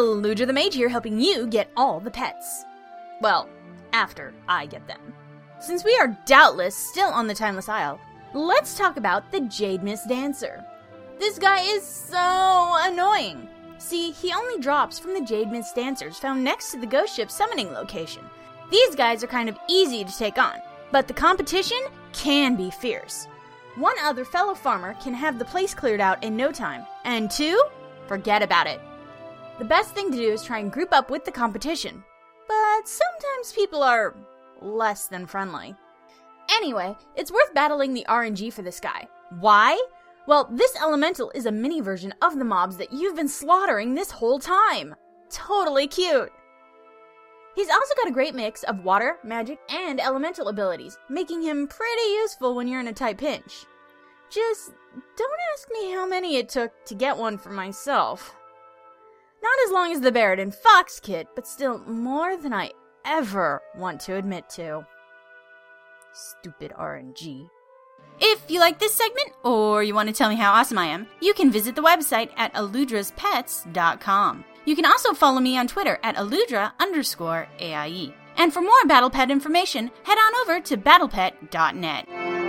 Aludra the Mage here, helping you get all the pets. Well, after I get them. Since we are doubtless still on the Timeless Isle, let's talk about the Jademist Dancer. This guy is so annoying. See, he only drops from the Jademist Dancers found next to the ghost ship summoning location. These guys are kind of easy to take on, but the competition can be fierce. One other fellow farmer can have the place cleared out in no time, and two, forget about it. The best thing to do is try and group up with the competition, but sometimes people are less than friendly. Anyway, it's worth battling the RNG for this guy. Why? Well, this elemental is a mini version of the mobs that you've been slaughtering this whole time. Totally cute. He's also got a great mix of water, magic, and elemental abilities, making him pretty useful when you're in a tight pinch. Just don't ask me how many it took to get one for myself. Not as long as the Baradin Fox kit, but still more than I ever want to admit to. Stupid RNG. If you like this segment, or you want to tell me how awesome I am, you can visit the website at aludraspets.com. You can also follow me on Twitter at aludra underscore AIE. And for more Battle Pet information, head on over to battlepet.net.